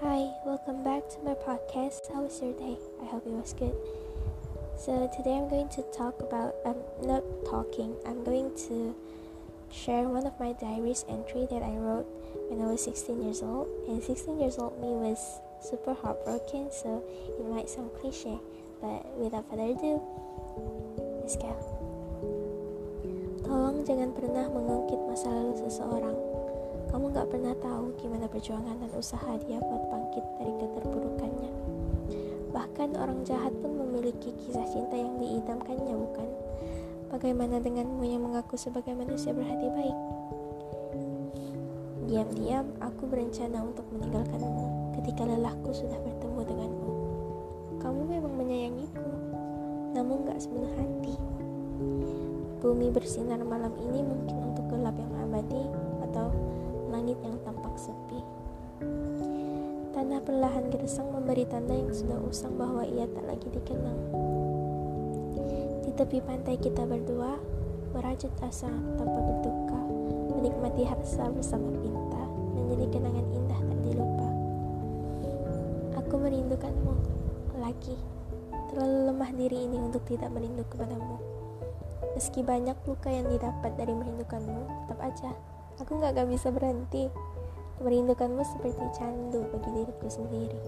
Hi, welcome back to my podcast. How was your day? I hope it was good. So, today I'm going to talk about, I'm um, not talking, I'm going to share one of my diaries entry that I wrote when I was 16 years old. And 16 years old me was super heartbroken, so it might sound cliche. But without further ado, let's go. Tolong jangan pernah mengungkit masa lalu seseorang kamu gak pernah tahu gimana perjuangan dan usaha dia bangkit dari keterpurukannya. Bahkan orang jahat pun memiliki kisah cinta yang diidamkannya, bukan? Bagaimana denganmu yang mengaku sebagai manusia berhati baik? Diam-diam, aku berencana untuk meninggalkanmu ketika lelahku sudah bertemu denganmu. Kamu memang menyayangiku, namun gak sepenuh hati. Bumi bersinar malam ini mungkin untuk gelap yang abadi atau langit yang tampak sepi. Perlahan gersang memberi tanda yang sudah usang bahwa ia tak lagi dikenang. Di tepi pantai kita berdua, merajut asa tanpa berduka, menikmati harsa bersama pinta, menjadi kenangan indah tak dilupa. Aku merindukanmu lagi. Terlalu lemah diri ini untuk tidak merindu kepadamu. Meski banyak luka yang didapat dari merindukanmu, tetap aja Aku gak, gak bisa berhenti Merindukanmu seperti candu bagi diriku sendiri.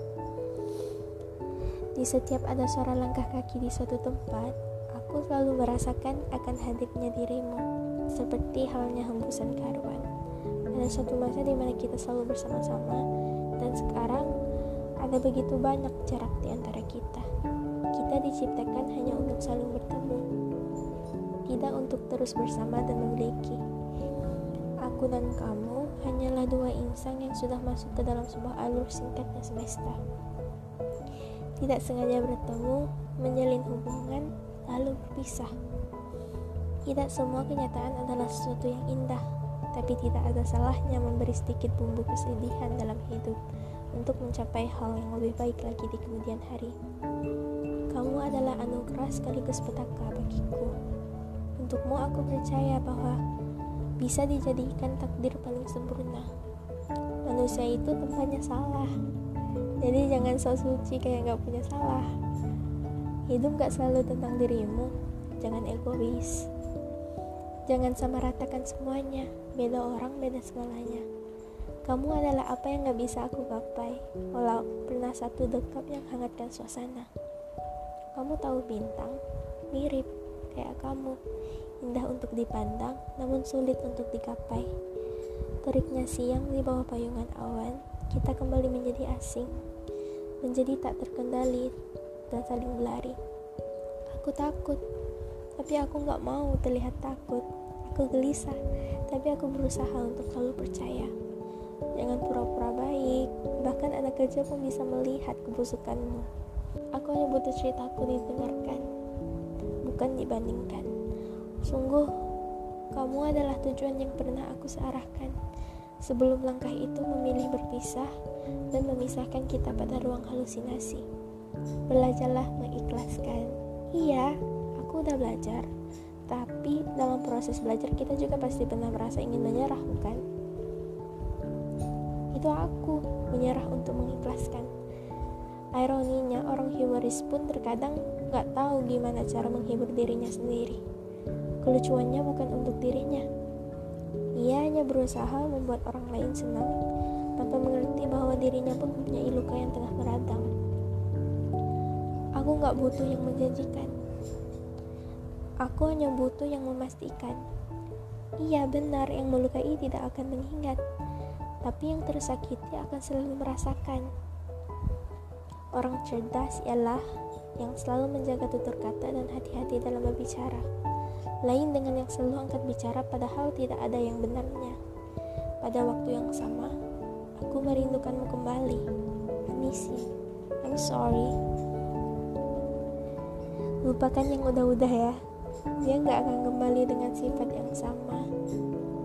Di setiap ada suara langkah kaki di suatu tempat Aku selalu merasakan akan hadirnya dirimu Seperti halnya hembusan karuan. Ada suatu masa di mana kita selalu bersama-sama Dan sekarang ada begitu banyak jarak di antara kita. Kita diciptakan hanya untuk saling bertemu Tidak untuk terus bersama dan memiliki. Aku dan kamu hanyalah dua insan yang sudah masuk ke dalam sebuah alur singkatnya semesta. Tidak sengaja bertemu, menjalin hubungan, lalu berpisah. Tidak semua kenyataan adalah sesuatu yang indah, tapi tidak ada salahnya memberi sedikit bumbu kesedihan dalam hidup untuk mencapai hal yang lebih baik lagi di kemudian hari. Kamu adalah anugerah sekaligus petaka bagiku. Untukmu aku percaya bahwa bisa dijadikan takdir paling sempurna. Manusia itu tempatnya salah. Jadi jangan sok suci kayak gak punya salah. Hidup gak selalu tentang dirimu. Jangan egois. Jangan sama ratakan semuanya. Beda orang, beda segalanya. Kamu adalah apa yang gak bisa aku gapai. Walau pernah satu dekap yang hangatkan suasana. Kamu tahu bintang? Mirip kayak kamu indah untuk dipandang namun sulit untuk digapai. Teriknya siang di bawah payungan awan, kita kembali menjadi asing, menjadi tak terkendali dan saling berlari. Aku takut, tapi aku gak mau terlihat takut. Aku gelisah, tapi aku berusaha untuk selalu percaya. Jangan pura-pura baik, bahkan anak kerja pun bisa melihat kebusukanmu. Aku hanya butuh ceritaku didengarkan, bukan dibandingkan. Sungguh, kamu adalah tujuan yang pernah aku searahkan. Sebelum langkah itu memilih berpisah dan memisahkan kita pada ruang halusinasi. Belajarlah mengikhlaskan. Iya, aku udah belajar. Tapi dalam proses belajar kita juga pasti pernah merasa ingin menyerah, bukan? Itu aku menyerah untuk mengikhlaskan. Ironinya, orang humoris pun terkadang gak tahu gimana cara menghibur dirinya sendiri. Kelucuannya bukan untuk dirinya. Ia hanya berusaha membuat orang lain senang tanpa mengerti bahwa dirinya pun punya luka yang tengah meradang. Aku gak butuh yang menjanjikan. Aku hanya butuh yang memastikan. Iya benar, yang melukai tidak akan mengingat, tapi yang tersakiti akan selalu merasakan. Orang cerdas ialah yang selalu menjaga tutur kata dan hati-hati dalam berbicara lain dengan yang selalu angkat bicara padahal tidak ada yang benarnya. Pada waktu yang sama, aku merindukanmu kembali. I. I'm sorry. Lupakan yang udah-udah ya. Dia nggak akan kembali dengan sifat yang sama,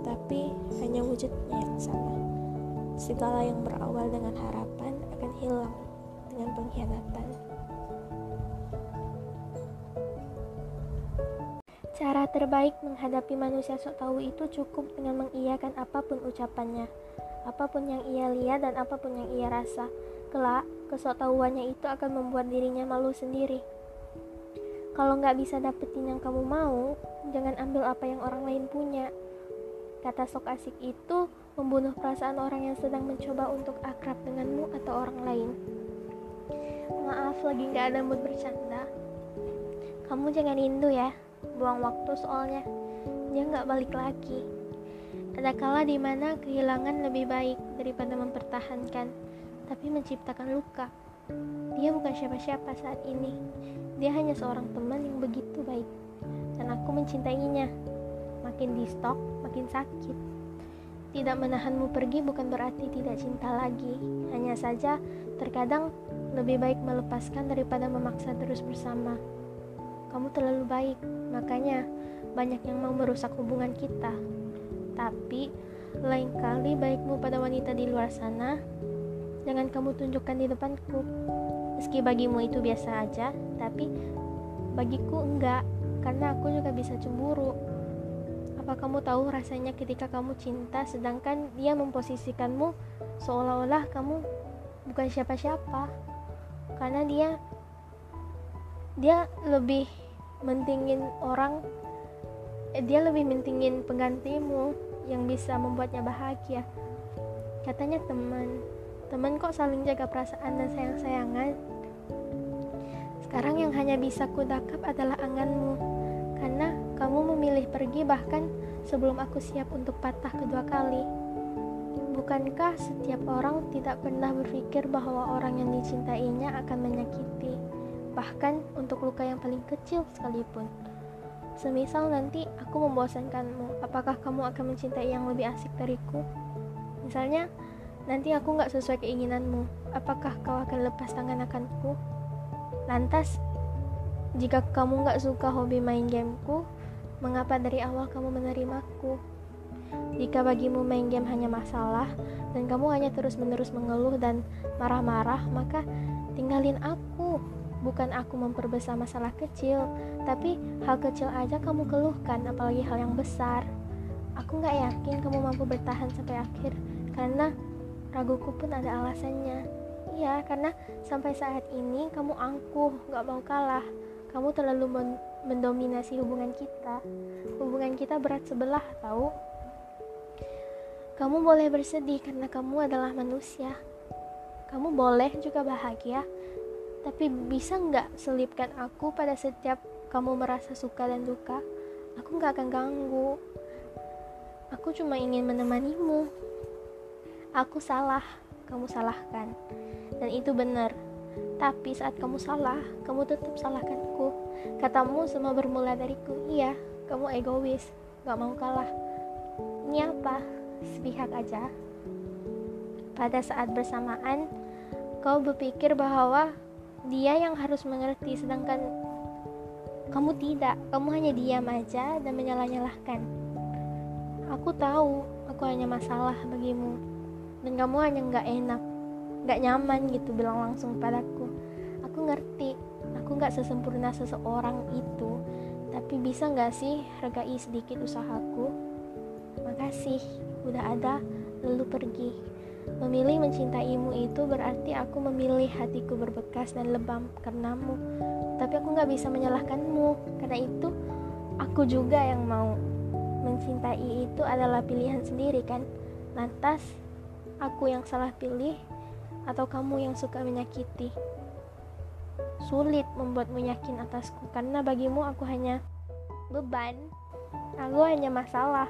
tapi hanya wujudnya yang sama. Segala yang berawal dengan harapan akan hilang dengan pengkhianatan. Cara terbaik menghadapi manusia sok tahu itu cukup dengan mengiyakan apa pun ucapannya, apa pun yang ia lihat dan apa pun yang ia rasa. Kelak, kesoktahuannya itu akan membuat dirinya malu sendiri. Kalau nggak bisa dapetin yang kamu mau, jangan ambil apa yang orang lain punya. Kata sok asik itu membunuh perasaan orang yang sedang mencoba untuk akrab denganmu atau orang lain. Maaf, lagi nggak ada mood bercanda. Kamu jangan rindu ya, buang waktu soalnya. Dia nggak balik lagi. Ada kala di mana kehilangan lebih baik daripada mempertahankan, tapi menciptakan luka. Dia bukan siapa-siapa saat ini. Dia hanya seorang teman yang begitu baik. Dan aku mencintainya. Makin di stok, makin sakit. Tidak menahanmu pergi bukan berarti tidak cinta lagi. Hanya saja terkadang lebih baik melepaskan daripada memaksa terus bersama. Kamu terlalu baik, makanya banyak yang mau merusak hubungan kita. Tapi lain kali baikmu pada wanita di luar sana, jangan kamu tunjukkan di depanku. Meski bagimu itu biasa aja, tapi bagiku enggak, karena aku juga bisa cemburu. Apa kamu tahu rasanya ketika kamu cinta sedangkan dia memposisikanmu seolah-olah kamu bukan siapa-siapa? Karena dia dia lebih mentingin orang eh, dia lebih mentingin penggantimu yang bisa membuatnya bahagia. Katanya teman teman kok saling jaga perasaan dan sayang-sayangan? Sekarang yang hanya bisa kudakap adalah anganmu karena kamu memilih pergi bahkan sebelum aku siap untuk patah kedua kali. Bukankah setiap orang tidak pernah berpikir bahwa orang yang dicintainya akan menyakiti bahkan untuk luka yang paling kecil sekalipun Semisal nanti aku membosankanmu, apakah kamu akan mencintai yang lebih asik dariku? Misalnya, nanti aku nggak sesuai keinginanmu, apakah kau akan lepas tangan akanku? Lantas, jika kamu nggak suka hobi main gameku, mengapa dari awal kamu menerimaku? Jika bagimu main game hanya masalah, dan kamu hanya terus-menerus mengeluh dan marah-marah, maka tinggalin aku bukan aku memperbesar masalah kecil, tapi hal kecil aja kamu keluhkan, apalagi hal yang besar. Aku gak yakin kamu mampu bertahan sampai akhir, karena raguku pun ada alasannya. Iya, karena sampai saat ini kamu angkuh, gak mau kalah. Kamu terlalu men mendominasi hubungan kita. Hubungan kita berat sebelah, tahu? Kamu boleh bersedih karena kamu adalah manusia. Kamu boleh juga bahagia tapi bisa nggak selipkan aku pada setiap kamu merasa suka dan duka? Aku nggak akan ganggu. Aku cuma ingin menemanimu. Aku salah, kamu salahkan. Dan itu benar. Tapi saat kamu salah, kamu tetap salahkanku. Katamu semua bermula dariku. Iya, kamu egois, gak mau kalah. Ini apa? Sepihak aja. Pada saat bersamaan, kau berpikir bahwa dia yang harus mengerti sedangkan kamu tidak. Kamu hanya diam aja dan menyalah-nyalahkan. Aku tahu aku hanya masalah bagimu dan kamu hanya nggak enak nggak nyaman gitu bilang langsung padaku. Aku ngerti aku nggak sesempurna seseorang itu tapi bisa nggak sih hargai sedikit usahaku? Makasih udah ada lalu pergi Memilih mencintaimu itu berarti aku memilih hatiku berbekas dan lebam karenamu. Tapi aku gak bisa menyalahkanmu, karena itu aku juga yang mau. Mencintai itu adalah pilihan sendiri kan? Lantas, aku yang salah pilih atau kamu yang suka menyakiti? Sulit membuatmu yakin atasku karena bagimu aku hanya beban. Aku hanya masalah.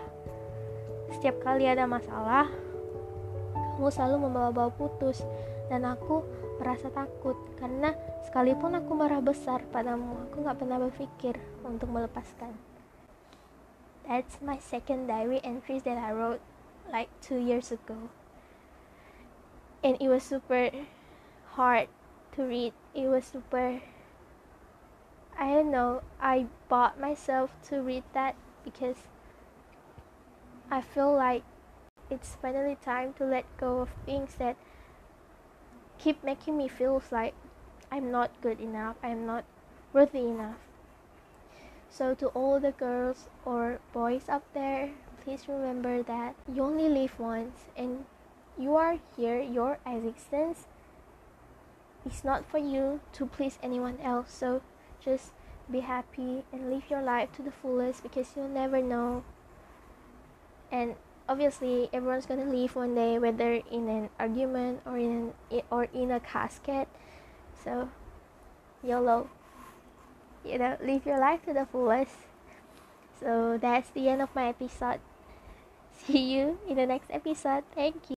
Setiap kali ada masalah, kamu selalu membawa-bawa putus dan aku merasa takut karena sekalipun aku marah besar padamu aku gak pernah berpikir untuk melepaskan. That's my second diary entries that I wrote like two years ago. And it was super hard to read. It was super I don't know I bought myself to read that because I feel like it's finally time to let go of things that keep making me feel like I'm not good enough, I'm not worthy enough. So, to all the girls or boys up there, please remember that you only live once and you are here, your existence it's not for you to please anyone else. So just be happy and live your life to the fullest because you'll never know. And obviously, everyone's gonna leave one day, whether in an argument or in or in a casket. So, YOLO. You know, live your life to the fullest. So that's the end of my episode. See you in the next episode. Thank you.